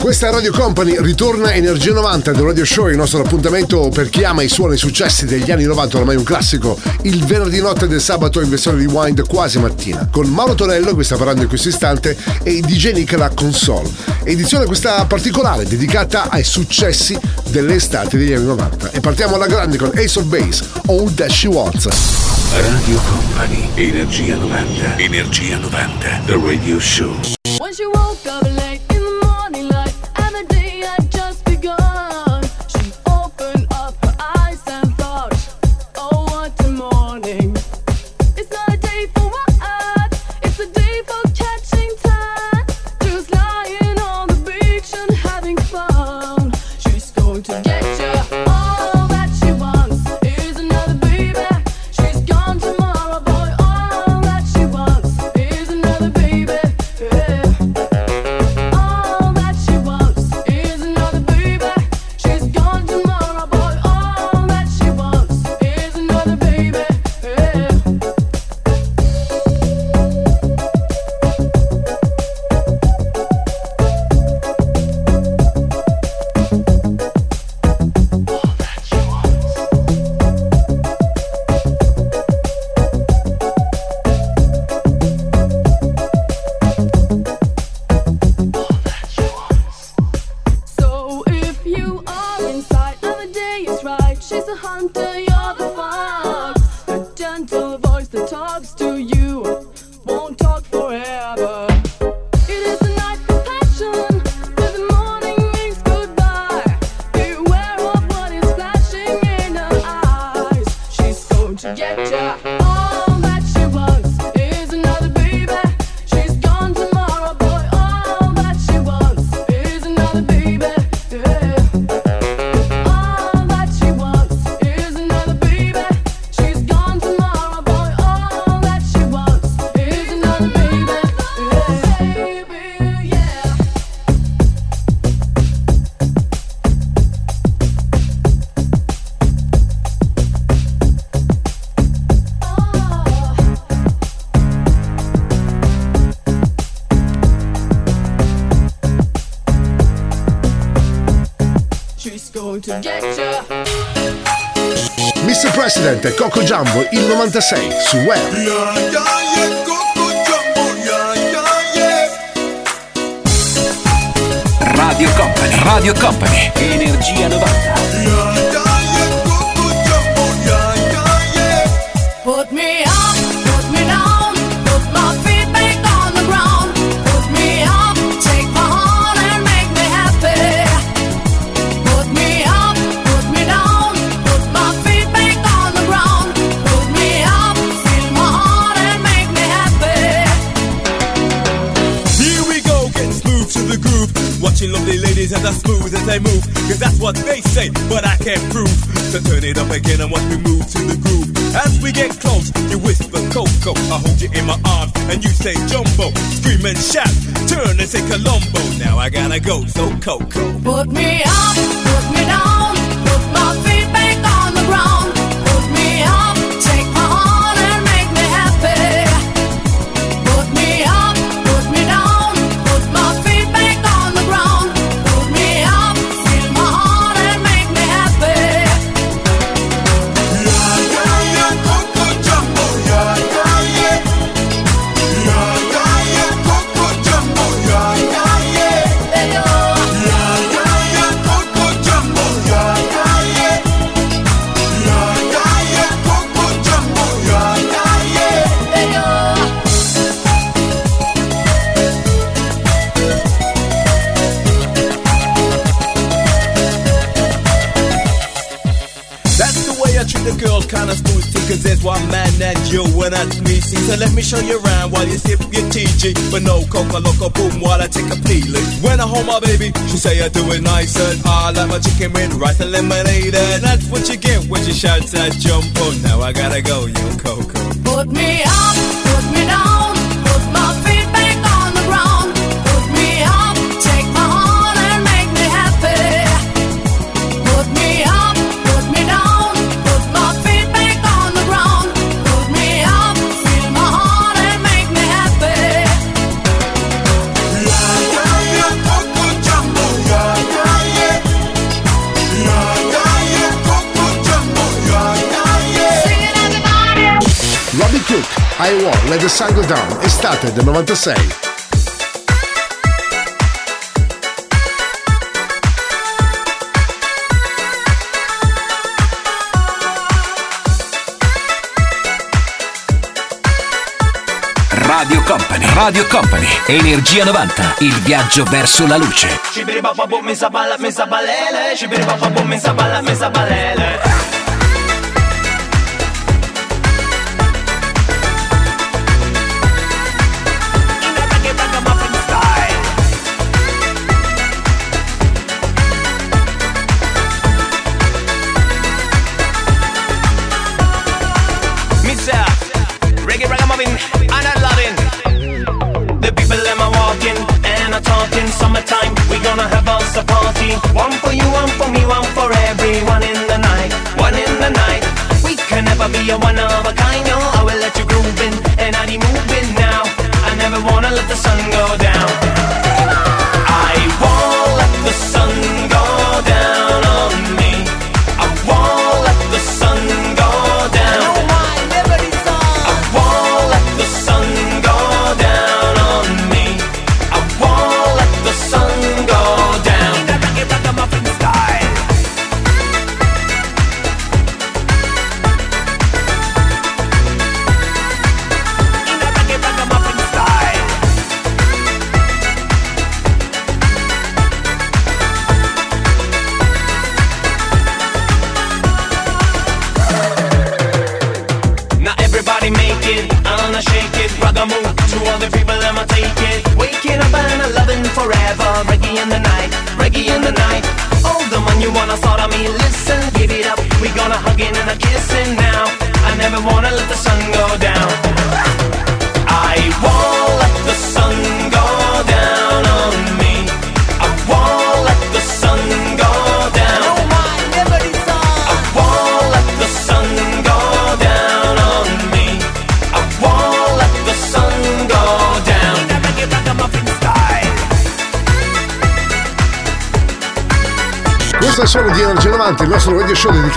Questa è Radio Company, ritorna Energia 90 del Radio Show, il nostro appuntamento per chi ama i suoni e i successi degli anni 90, ormai un classico, il venerdì notte del sabato in versione rewind quasi mattina, con Mauro Torello che sta parlando in questo istante e DJ Nick la console. Edizione questa particolare dedicata ai successi delle estati degli anni 90. E partiamo alla grande con Ace of Base, All That She Wants. Radio Company, Energia 90. Energia 90. The Radio Show. When she woke up late Jumbo, il 96, su Web. Radio Company, Radio Company, Energia 90. Lovely ladies as smooth as they move. Cause that's what they say, but I can't prove. So turn it up again and once we move to the groove. As we get close, you whisper Coco. I hold you in my arms and you say Jumbo. Scream and shout, turn and say Colombo. Now I gotta go, so Coco. Put me up, put me down, you, that's me. See, so let me show you around while you sip your TG. But no coca loco boom while I take a peeling. When I hold my baby, she say I do it nice and I like my chicken with rice and lemonade. And that's what you get when she shouts that jump on. Now I gotta go, yo Coco. Put me up, I Walk Let the Sun Go Down, estate del 96. Radio Company, Radio Company, Energia 90, il viaggio verso la luce. you wanna overcome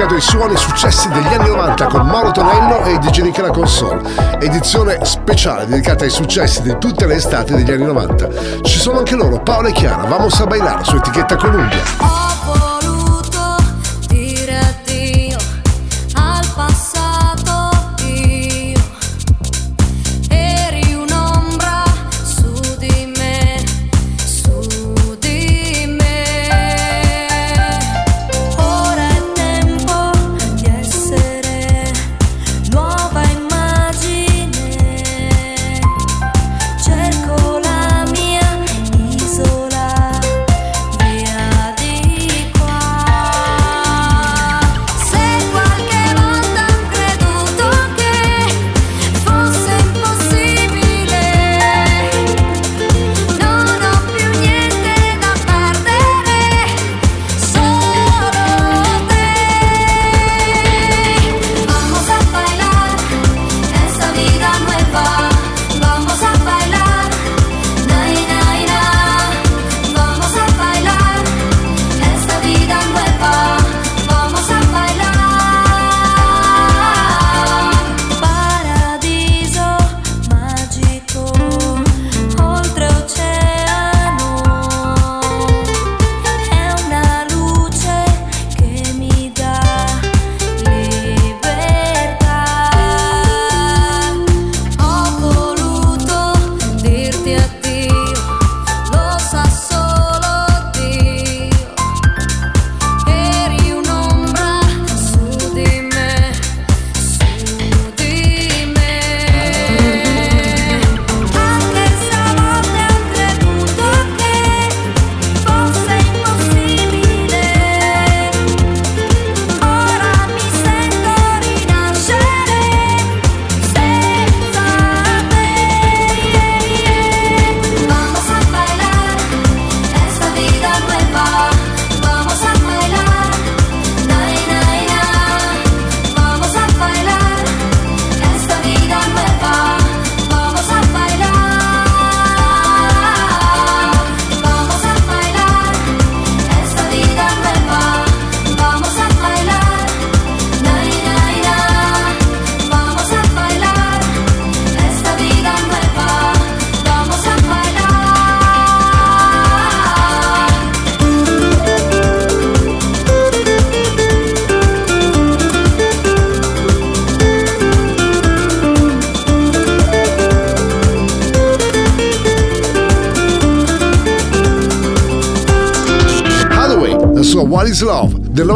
ricercato i suoni successi degli anni 90 con Mauro Tonello e DJ Nick la Console, edizione speciale dedicata ai successi di tutte le estate degli anni 90. Ci sono anche loro, Paolo e Chiara, Vamos a bailar su etichetta Columbia.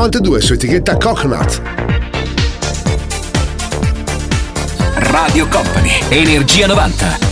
92 su etichetta Coconut. Radio Company, Energia 90.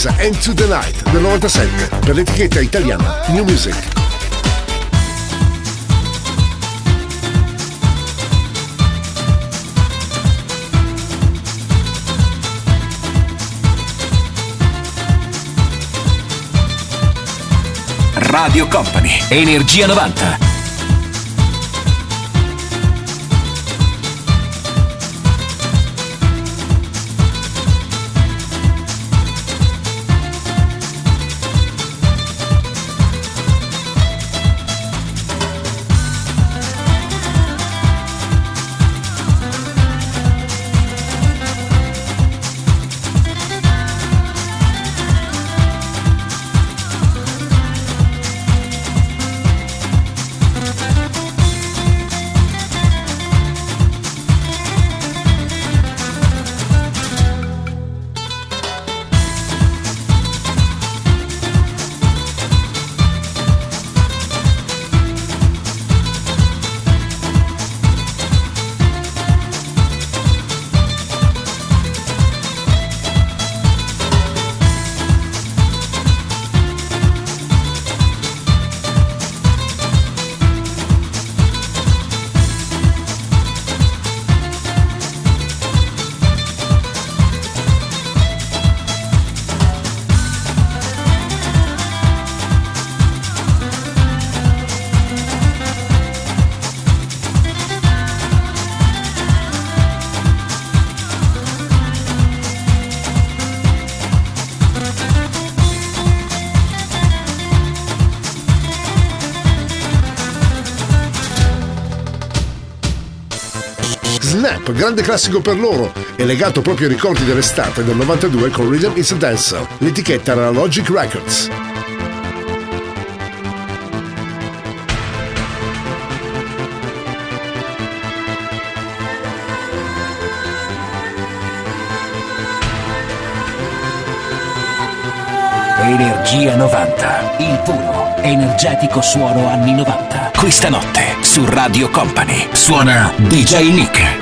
Stessa Into the Night del 97 per l'etichetta italiana New Music. Radio Company, Energia 90. Grande classico per loro e legato proprio ai ricordi dell'estate del 92 con Rhythm is a Dancer. L'etichetta era Logic Records. Energia 90, il puro, energetico suono anni 90. Questa notte su Radio Company suona DJ Nick.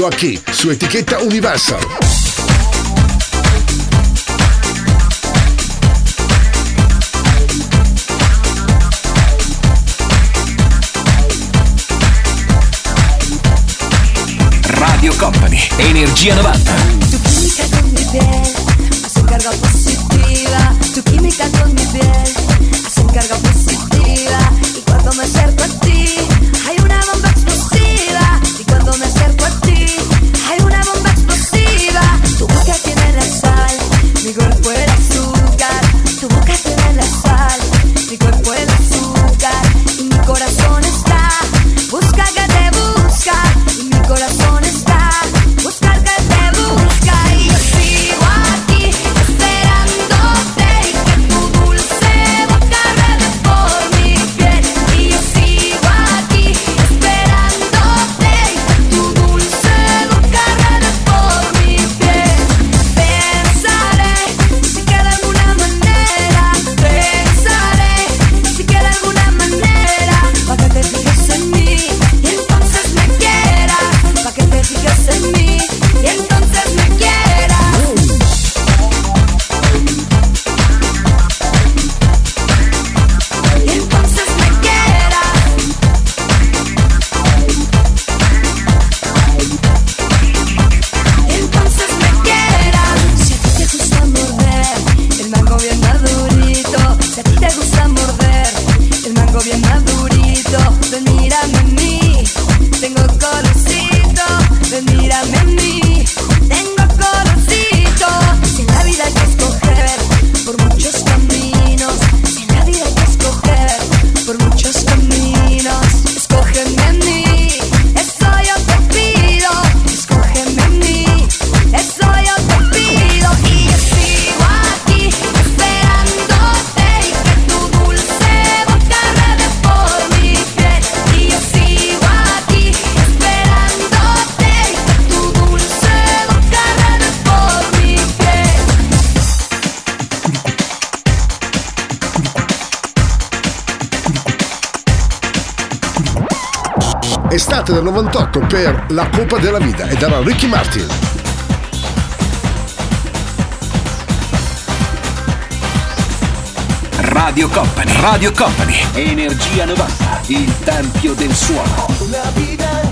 Diego Acchi su etichetta Universal. Radio Company, Energia 90. Tu química con mi piel, su carga positiva. Tu química con mi piel, su carga positiva. 98 per La Coppa della Vida e era Ricky Martin. Radio Company, Radio Company, Energia 90, il tempio del suono.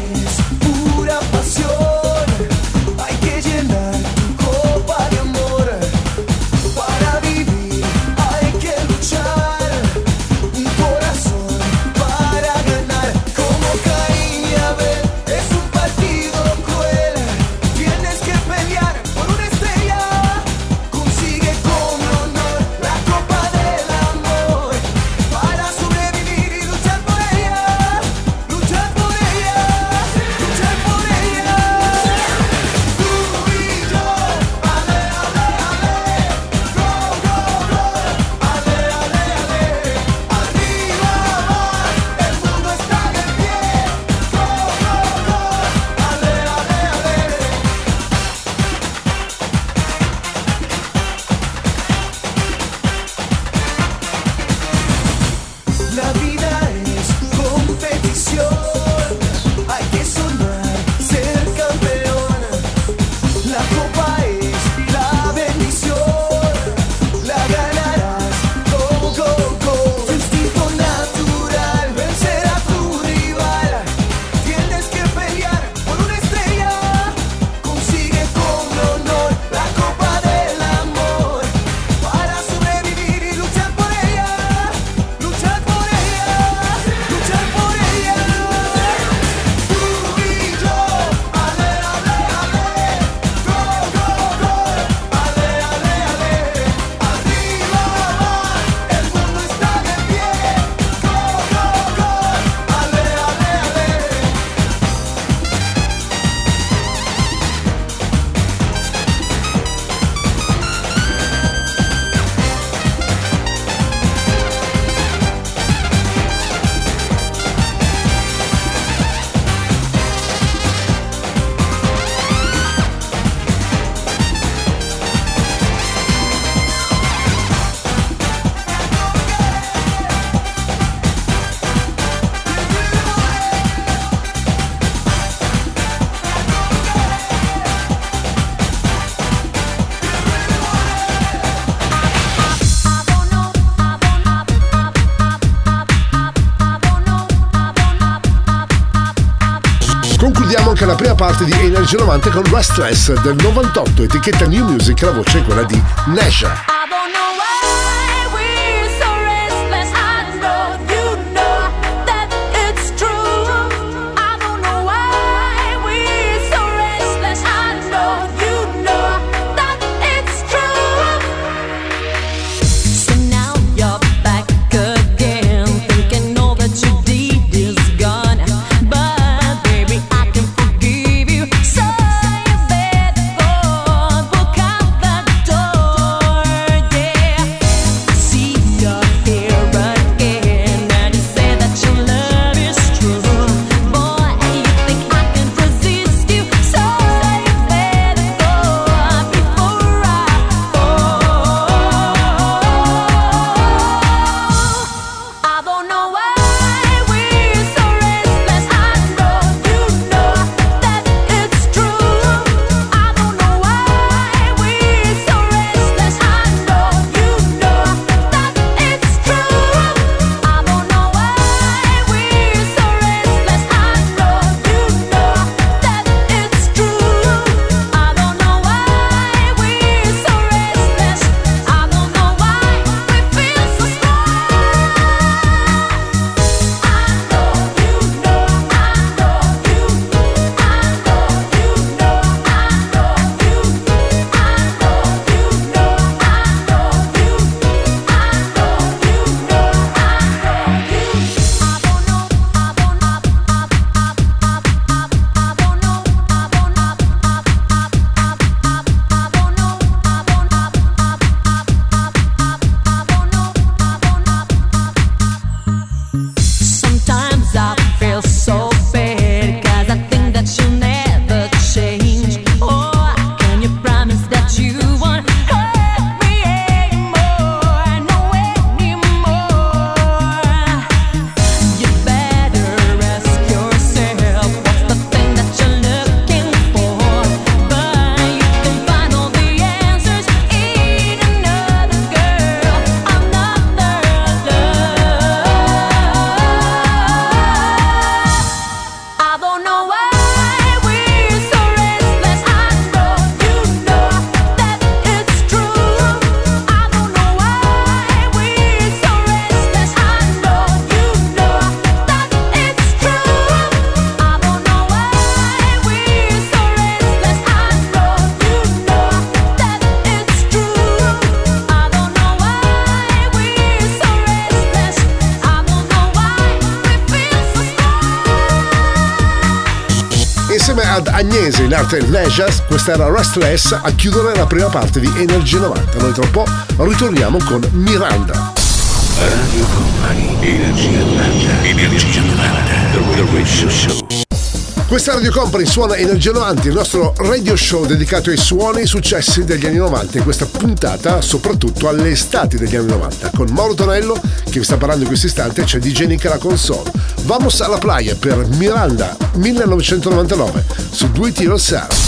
abbiamo anche la prima parte di Energy 90 con Restless del 98, etichetta New Music, la voce è quella di Nasha. Pleasures, questa era Restless a chiudere la prima parte di Energy 90. Noi tra un po' ritorniamo con Miranda. Radio Company, Energia 90, Energia 90, The Radio Show. Questa Radio Company suona Energia 90, il nostro radio show dedicato ai suoni e ai successi degli anni 90 in questa puntata soprattutto alle estati degli anni 90 con Mauro Tonello che vi sta parlando in questo istante c'è DJ Nick alla console Vamos alla playa per Miranda 1999 su 2 Tiro Sara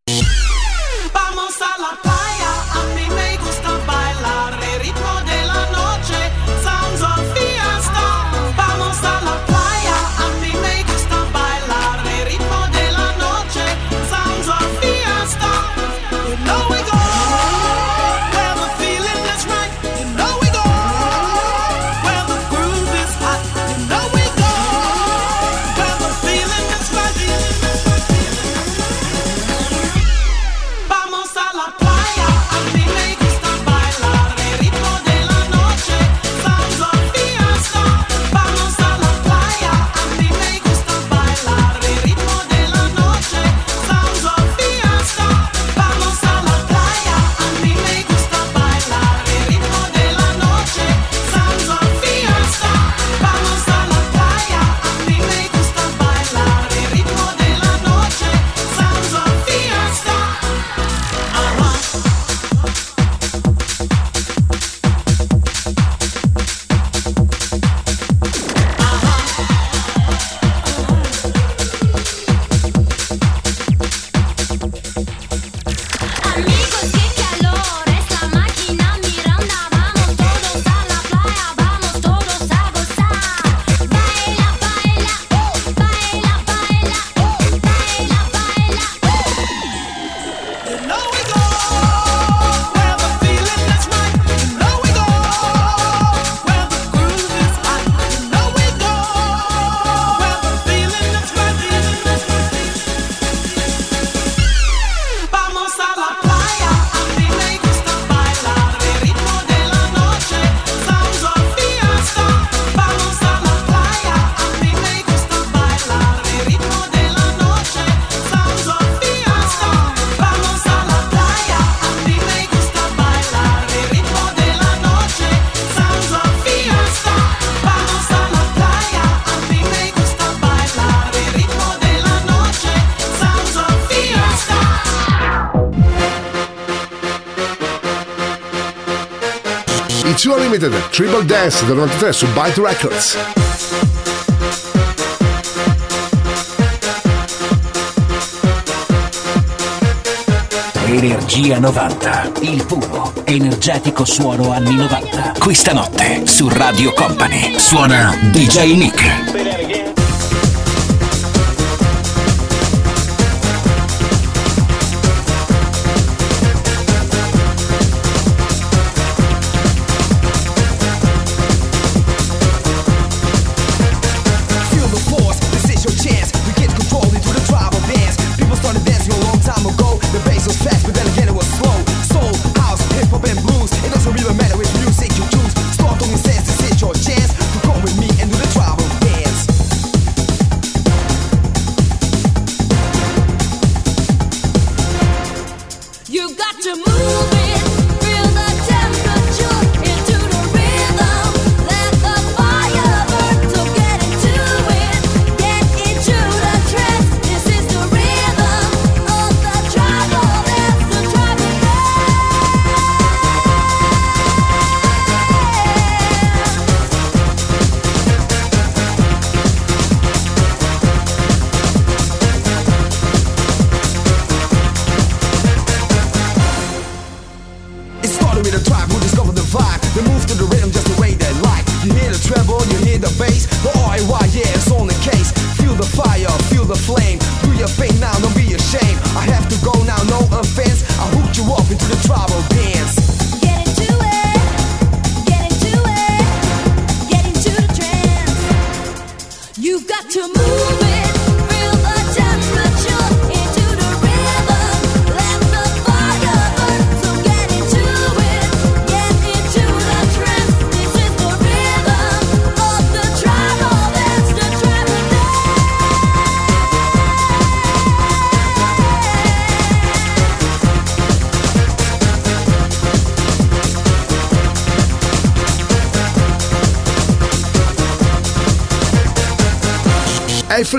Triple Dance del 93 su Byte Records. Energia 90, il puro, energetico suono anni 90. Questa notte su Radio Company suona DJ Nick.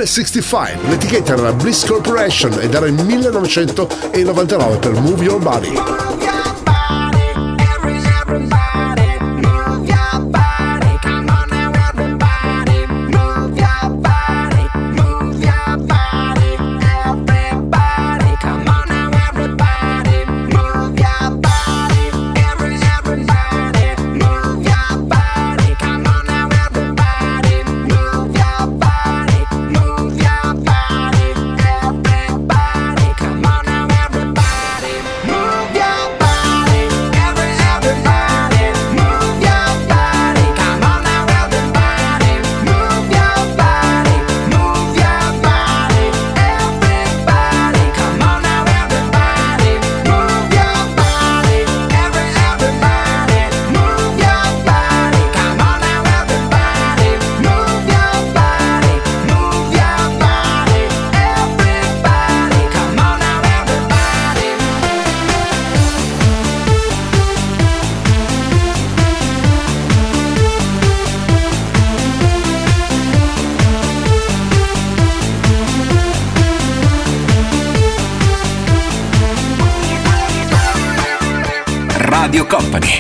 Cool l'etichetta era la Bliss Corporation ed era il 1999 per Move Your Body.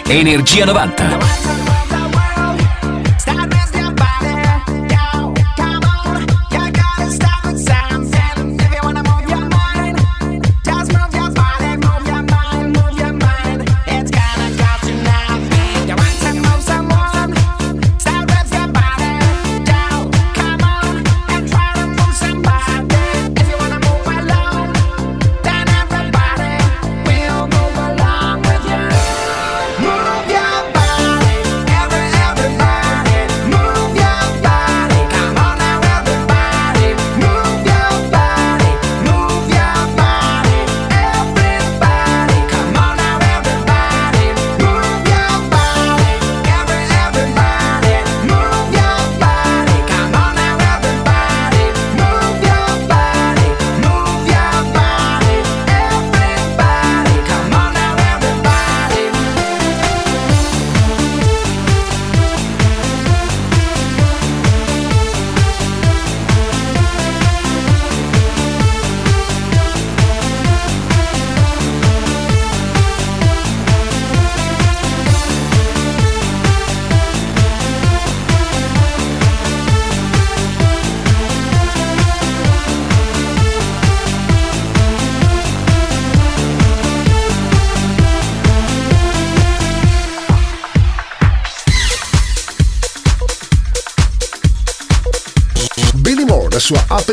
Energia 90.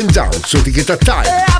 and Down su etichetta Time.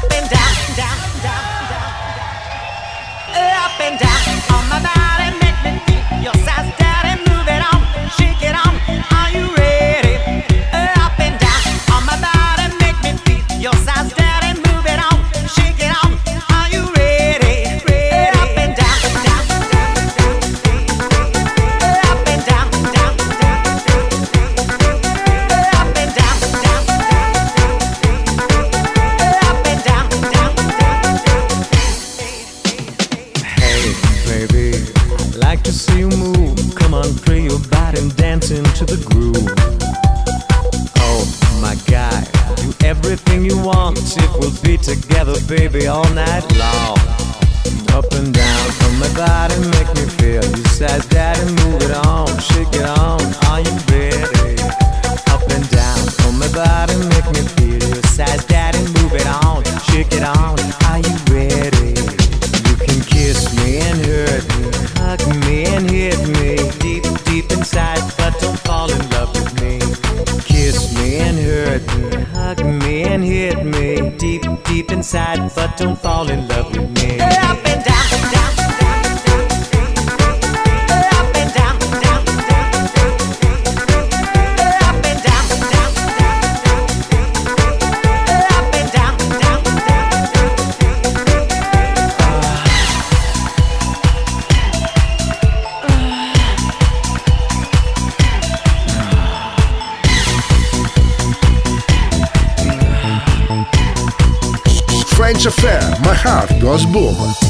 it's a fair, my heart goes boom.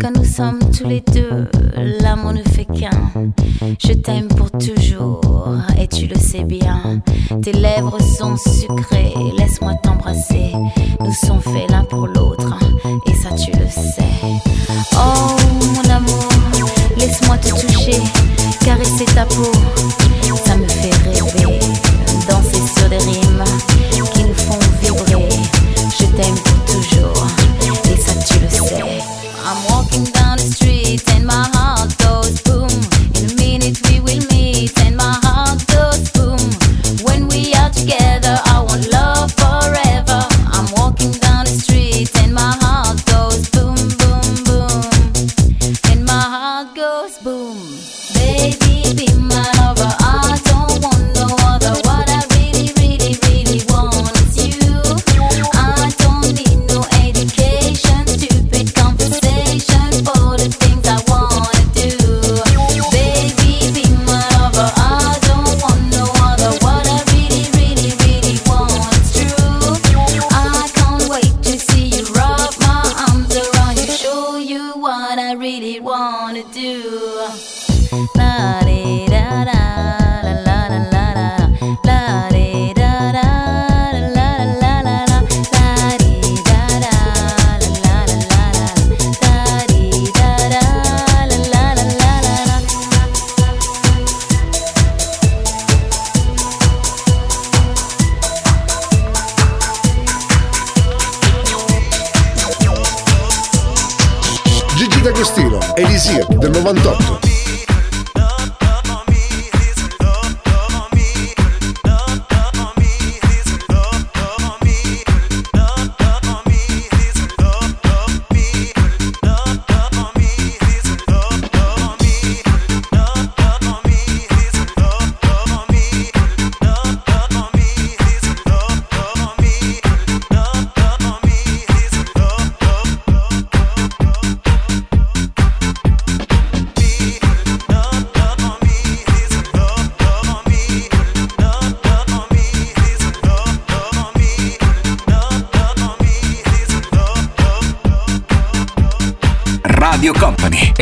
Quand nous sommes tous les deux, l'amour ne fait qu'un. Je t'aime pour toujours et tu le sais bien. Tes lèvres sont sucrées, laisse-moi t'embrasser. Nous sommes faits l'un pour l'autre et ça tu le sais. Oh mon amour, laisse-moi te toucher, caresser ta peau. Ça me fait rêver, danser sur des rimes.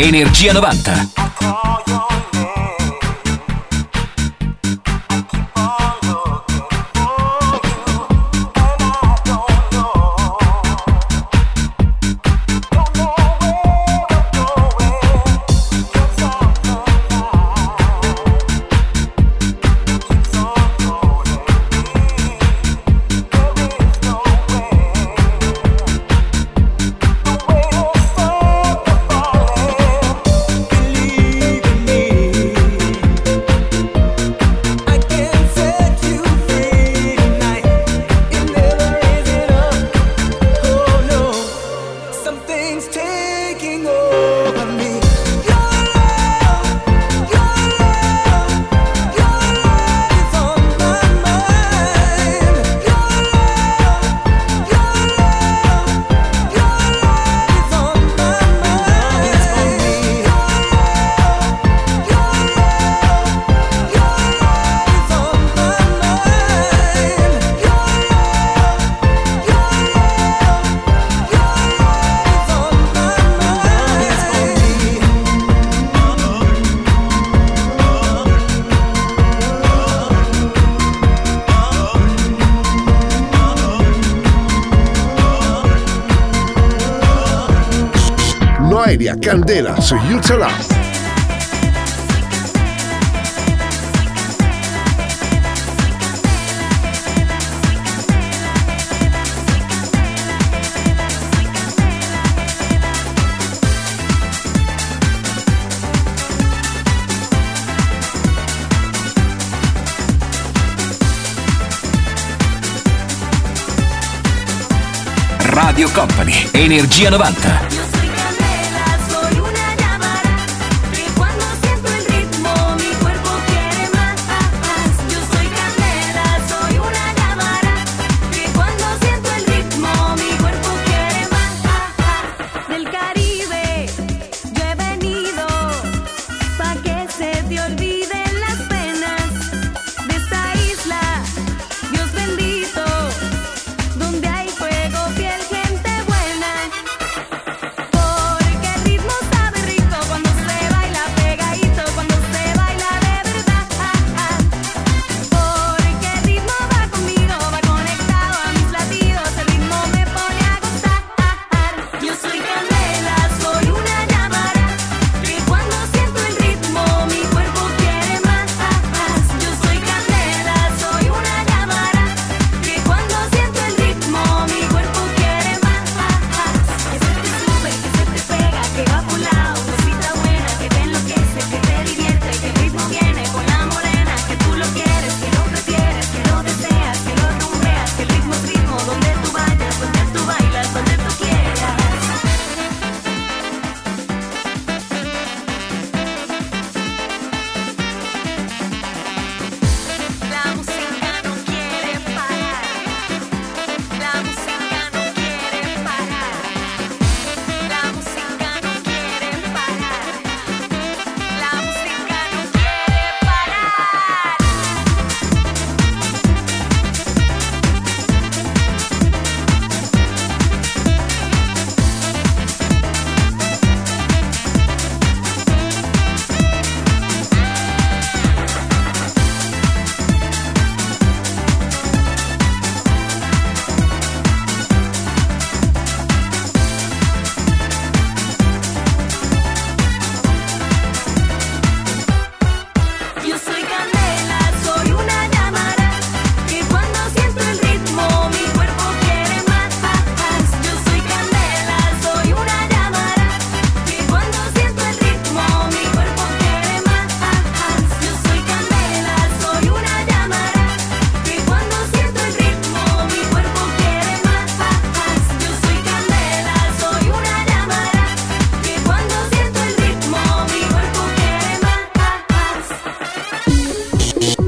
Energia 90. Candela su YouTube. Radio Company, Energia 90.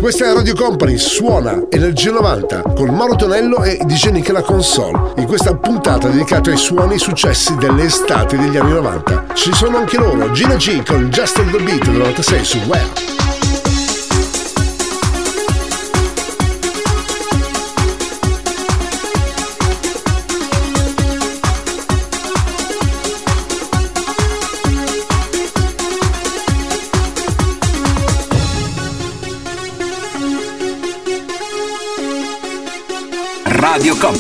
Questa è Radio Company, suona Energia 90 con Mauro Tonello e DJ Nick la console. In questa puntata dedicata ai suoni e successi dell'estate degli anni 90 ci sono anche loro, Gina G con Just the Beat del 96 su Where.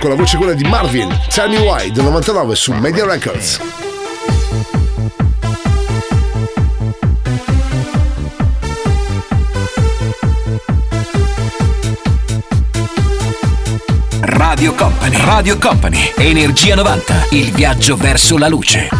con la voce quella di Marvin, Tell Me Why del 99 su Media Records. Radio Company, Radio Company, Energia 90, il viaggio verso la luce.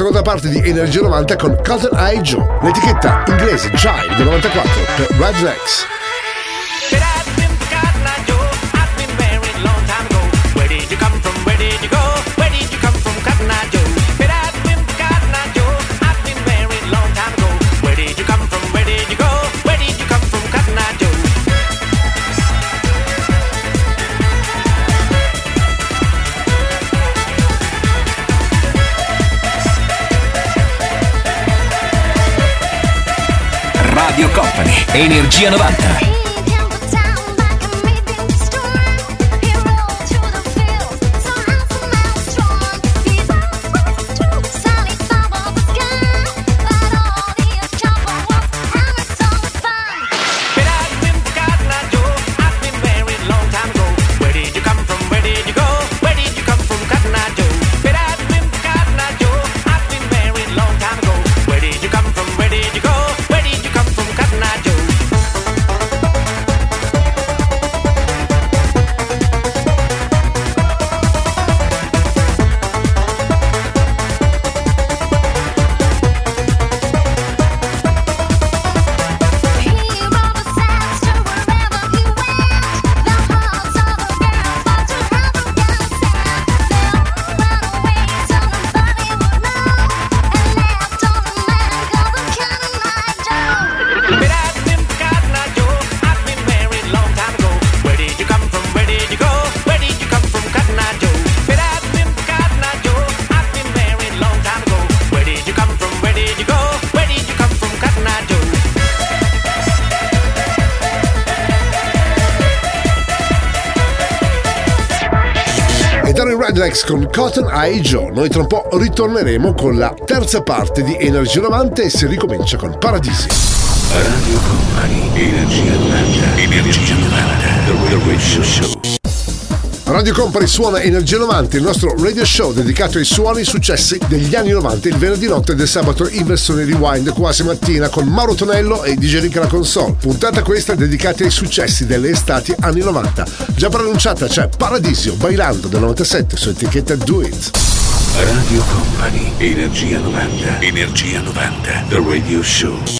seconda parte di Energia 90 con Cotton Eye Joe, l'etichetta inglese Jive del 94 per Red Rednecks. Energia 90. Rex con Cotton Eye Joe. Noi tra un po' ritorneremo con la terza parte di Energia 90 e si ricomincia con Paradisi. Radio Company, Energia 90, Energia 90, The Radio Show. Radio Company suona Energia 90, il nostro radio show dedicato ai suoni successi degli anni 90, il venerdì notte e del sabato in versione rewind quasi mattina con Mauro Tonello e DJ Rick alla console. Puntata questa dedicata ai successi delle estati anni 90. Già pronunciata c'è cioè Paradiso Bailando del 97 su etichetta Do It. Radio Company, Energia 90, Energia 90, The Radio Show.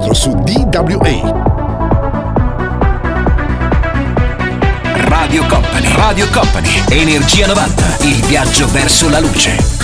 nostro su DWA. Radio Company, Radio Company, Energia 90, il viaggio verso la luce.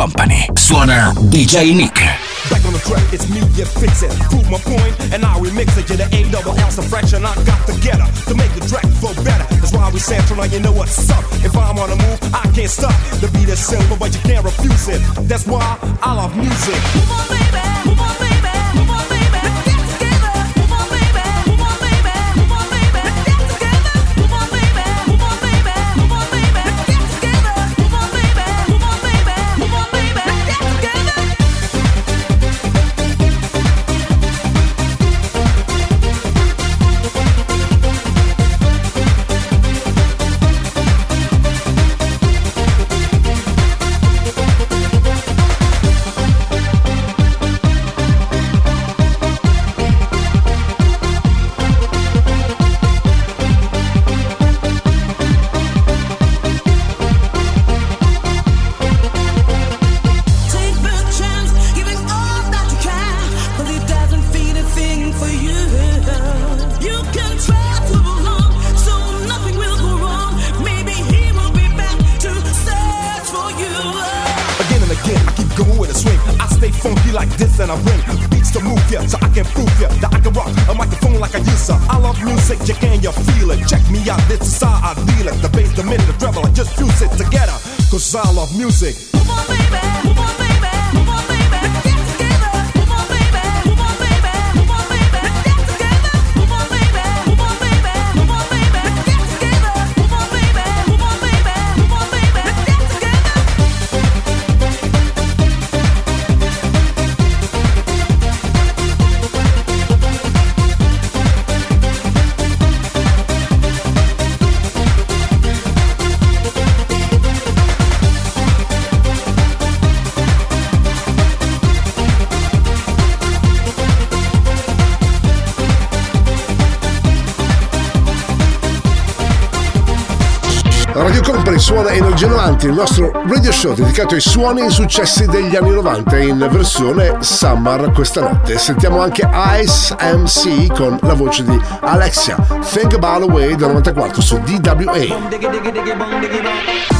Company. Suona DJ Nick. Back on the track, it's me you fix it. Prove my point, and I remix it. You're the A double L fraction. I got to to make the track better. That's why we you know what's up. If I'm on move, I can't stop. The beat is silver, but you can't refuse it. That's why I love music. Come on, baby. 2020 il nostro radio show dedicato ai suoni e ai successi degli anni 90 in versione summer questa notte. Sentiamo anche Ice MC con la voce di Alexia, Think About Away da 94 su DWA.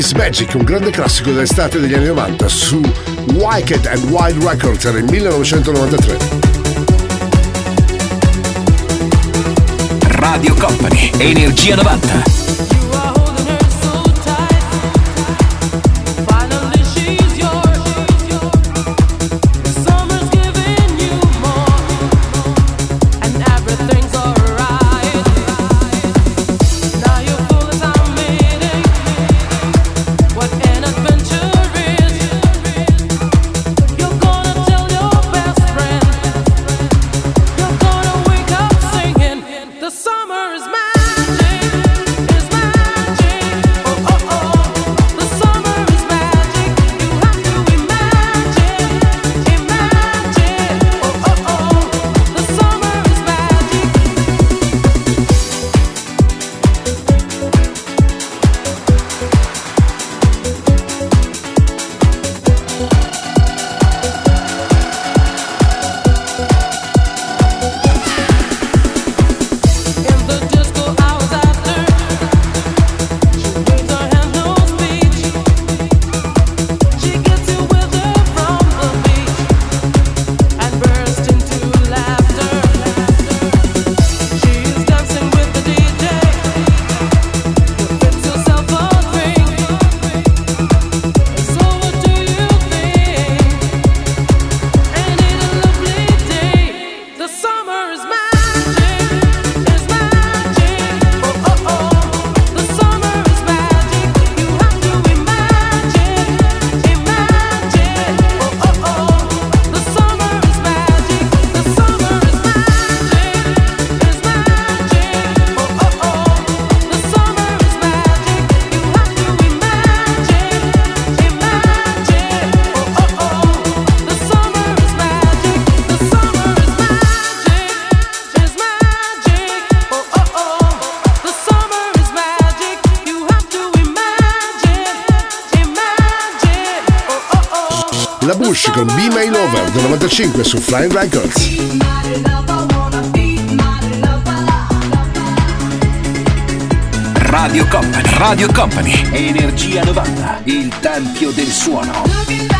Is Magic, un grande classico dell'estate degli anni 90 su Wicked and Wild Records nel 1993. Radio Company, Energia 90. Killa Bush con Be My Lover del 95 su Flying Records. Radio Company, Radio Company, Energia 90, il tempio del suono.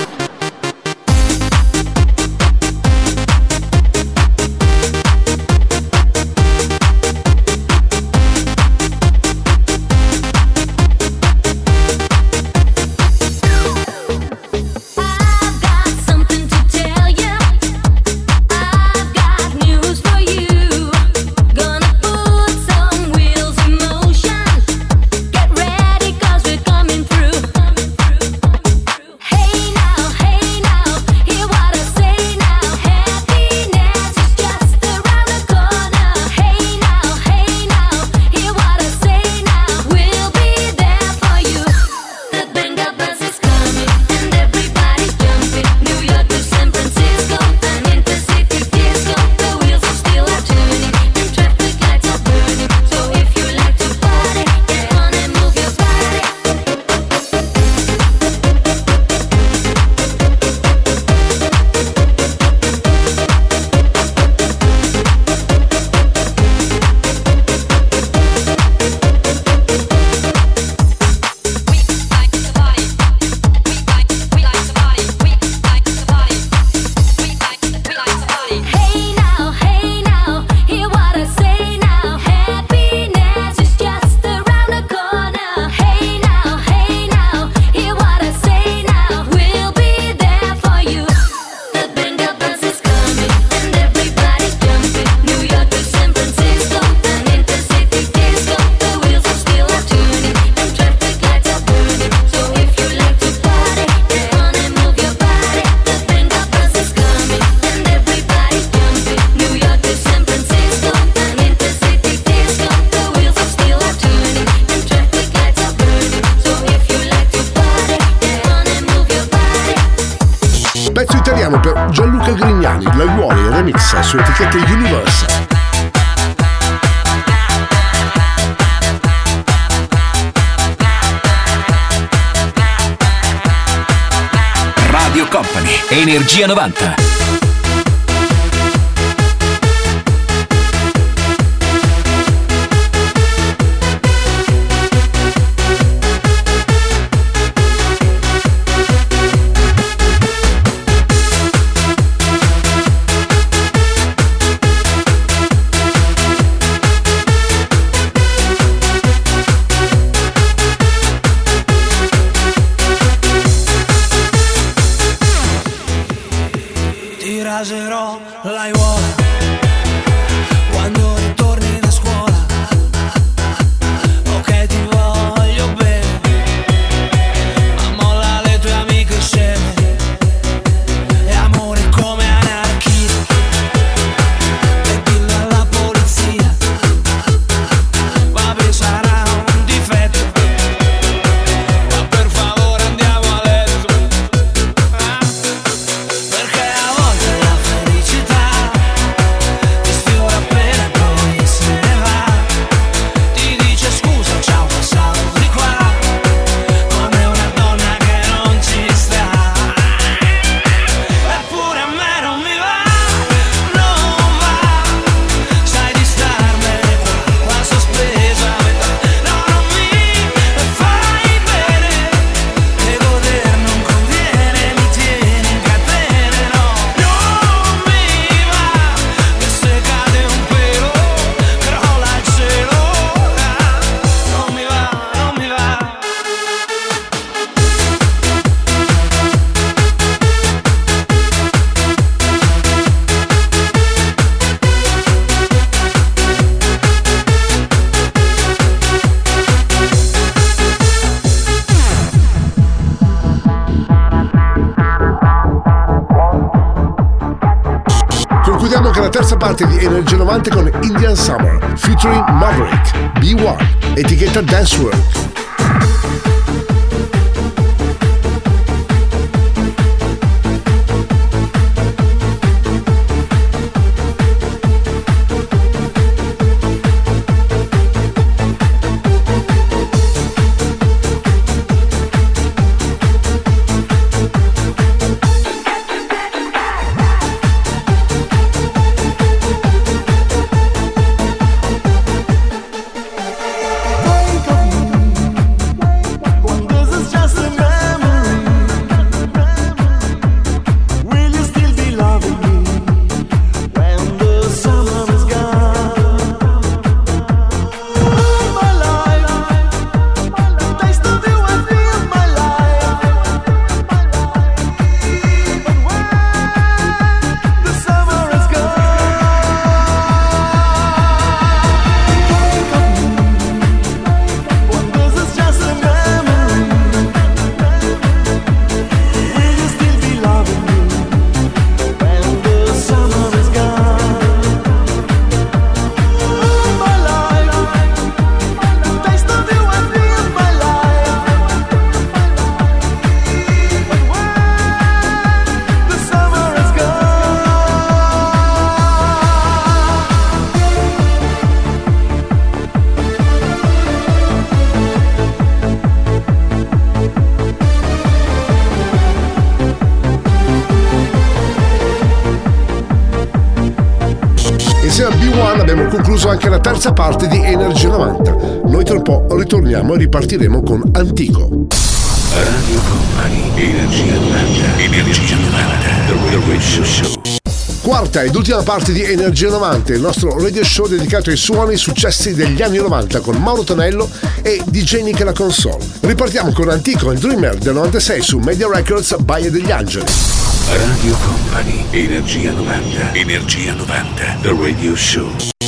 90 con Indian Summer featuring Maverick, B1, etichetta Dance World. Terza parte di Energia 90. Noi tra un po' ritorniamo e ripartiremo con Antico. Radio Company, Energia 90, Energia 90, The Radio Show. Quarta ed ultima parte di Energia 90, il nostro radio show dedicato ai suoni e successi degli anni 90 con Mauro Tonello e DJ Nick la console. Ripartiamo con Antico e Dreamer del 96 su Media Records Baia degli Angeli. Radio Company, Energia 90, Energia 90, The Radio Show.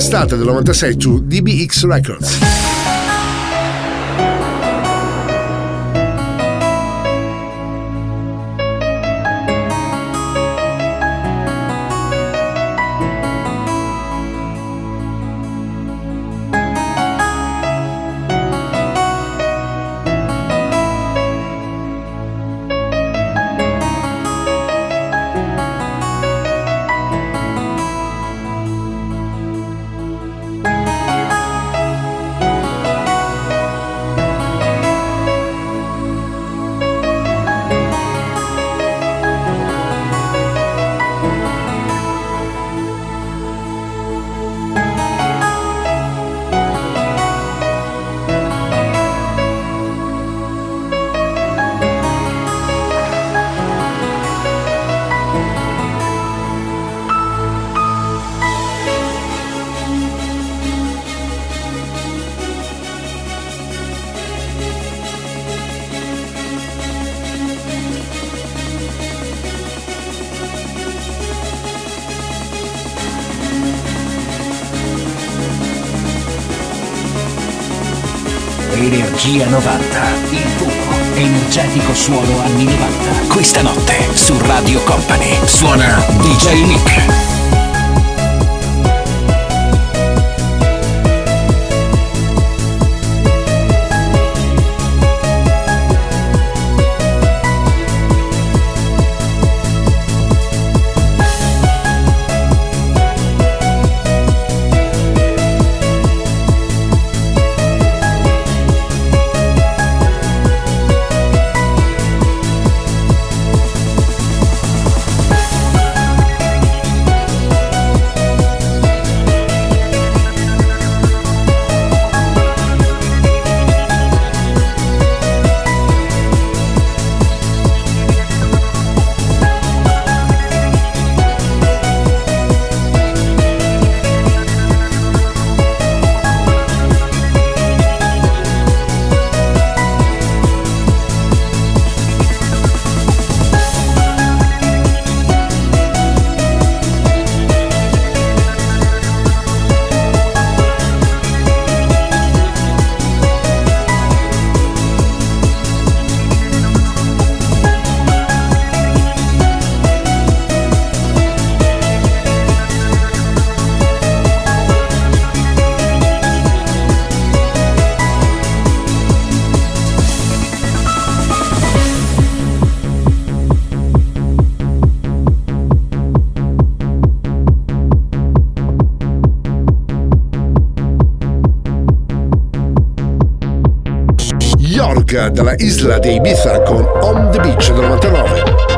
Fable, era l'estate del 96 su DBX Records. 90, il puro, energetico suono anni 90. Questa notte su Radio Company suona DJ Nick. Dalla isla di Ibiza con On the Beach del 99.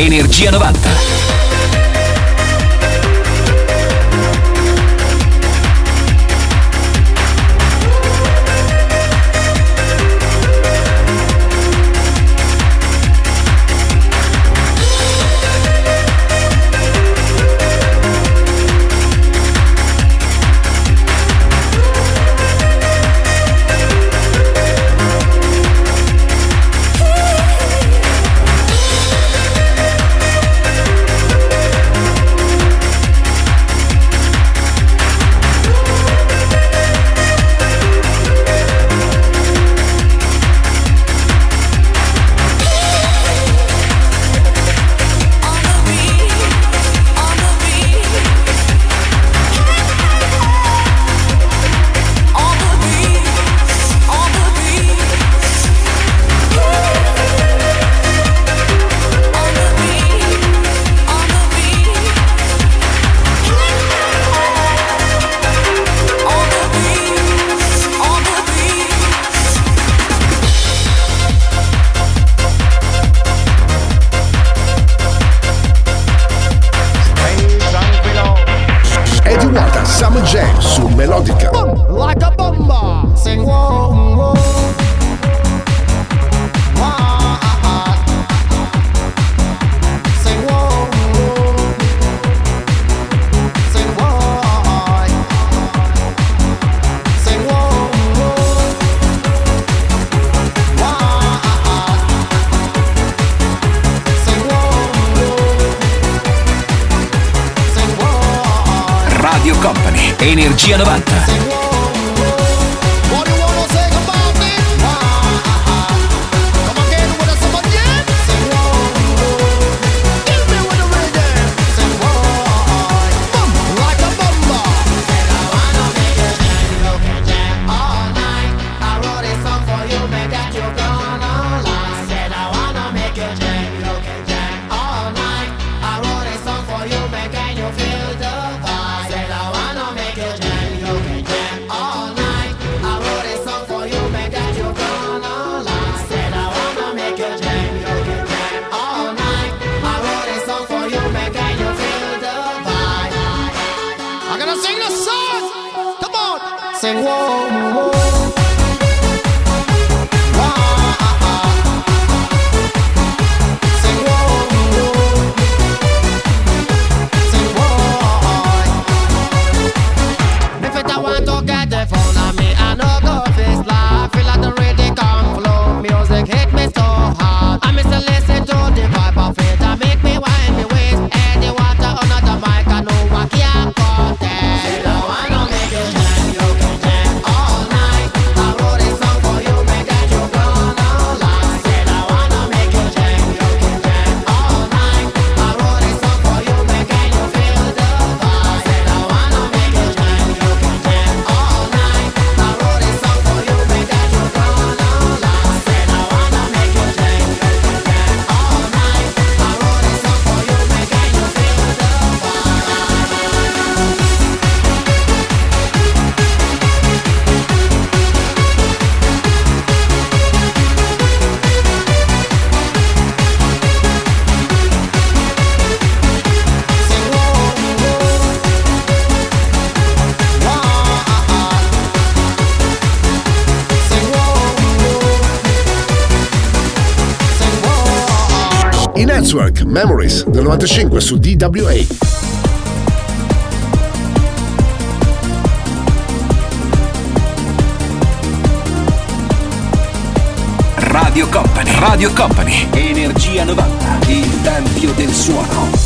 Energia 90. Network Memories del 95 su DWA. Radio Company, Radio Company, Energia 90, il tempio del suono.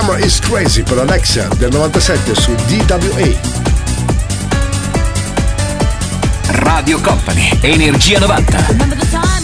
Summer is Crazy per Alexa del 97 su DWA. Radio Company, Energia 90.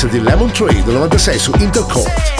remix di Lemon del 96 su Intercourt.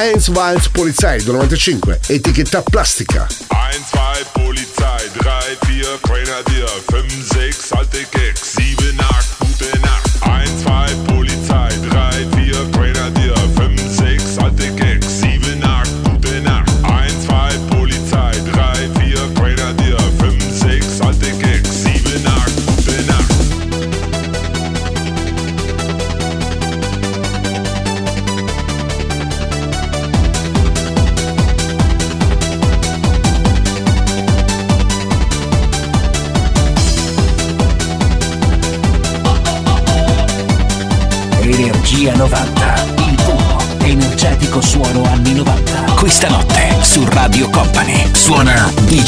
1, 2, Polizei del 95, etichetta plastica. 1, 2, Polizei, 3, 4, Grenadier, 5, 6,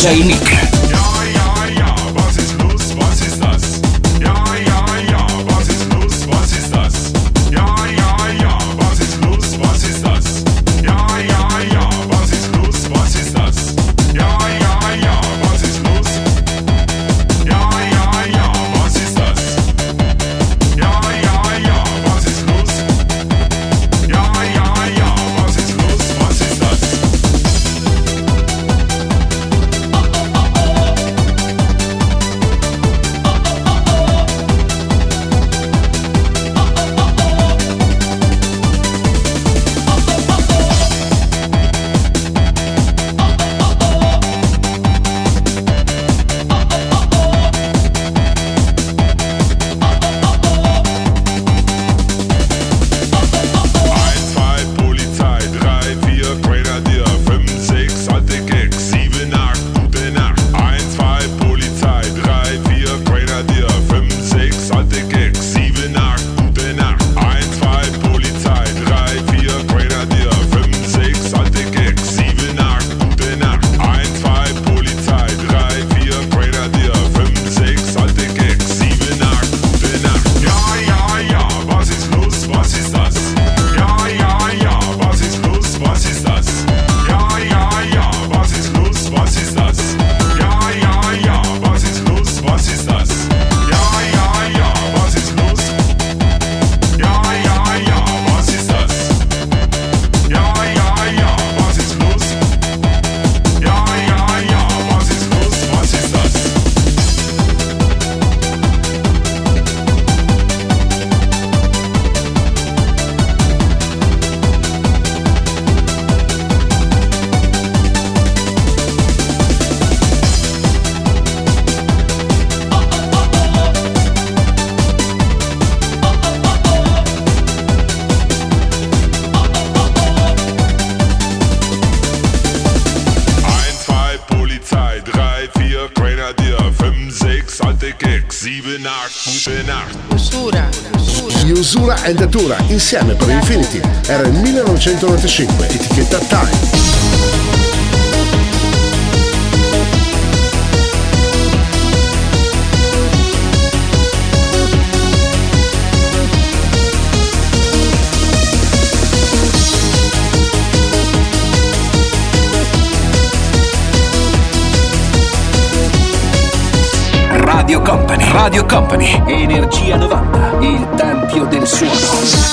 DJ Nick. Insieme per Infinity. Era il 1995, etichetta Time. Radio Company, Radio Company, Energia 90, il tempio del suono.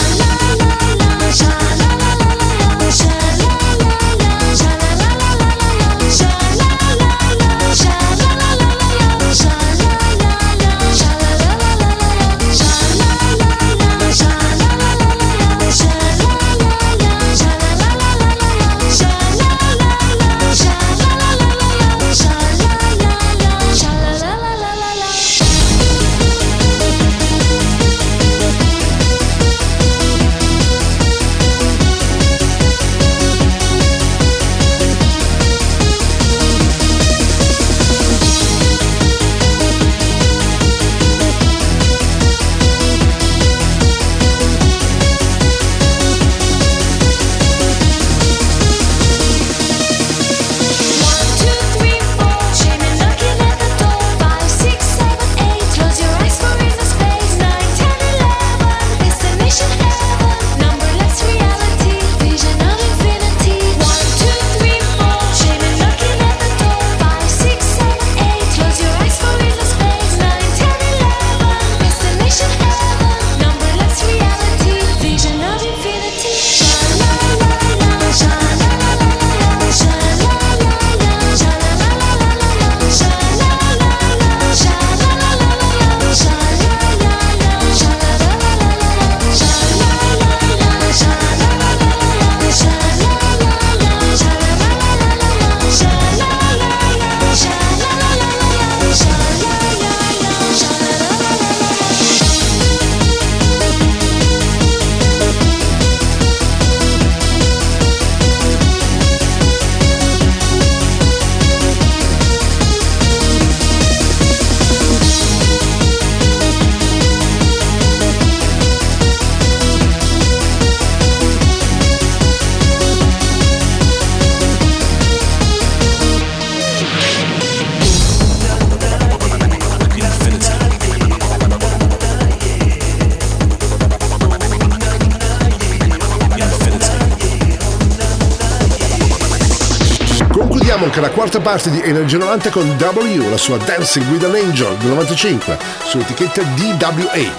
Parte di Energia 90 con W, la sua Dancing with an Angel del 95, sull'etichetta DWA.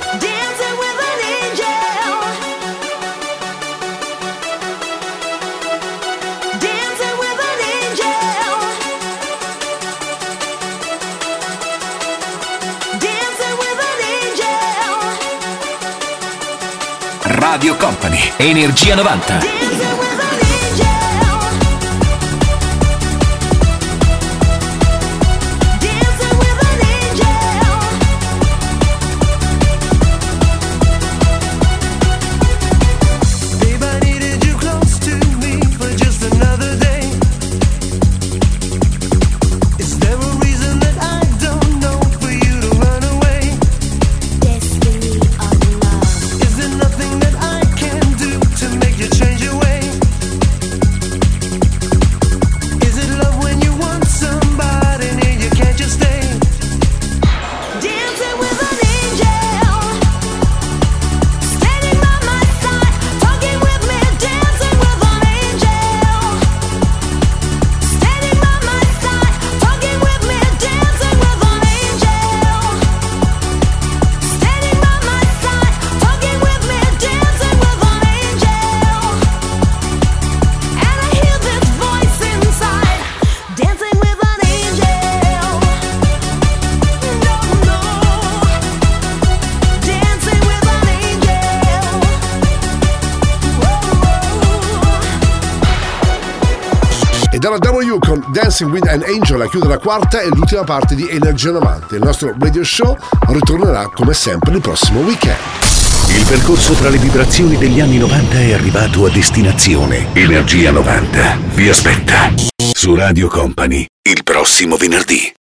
Radio Company, Energia 90. A chiudere la quarta e l'ultima parte di Energia 90. Il nostro radio show ritornerà come sempre il prossimo weekend. Il percorso tra le vibrazioni degli anni 90 è arrivato a destinazione. Energia 90 vi aspetta su Radio Company il prossimo venerdì.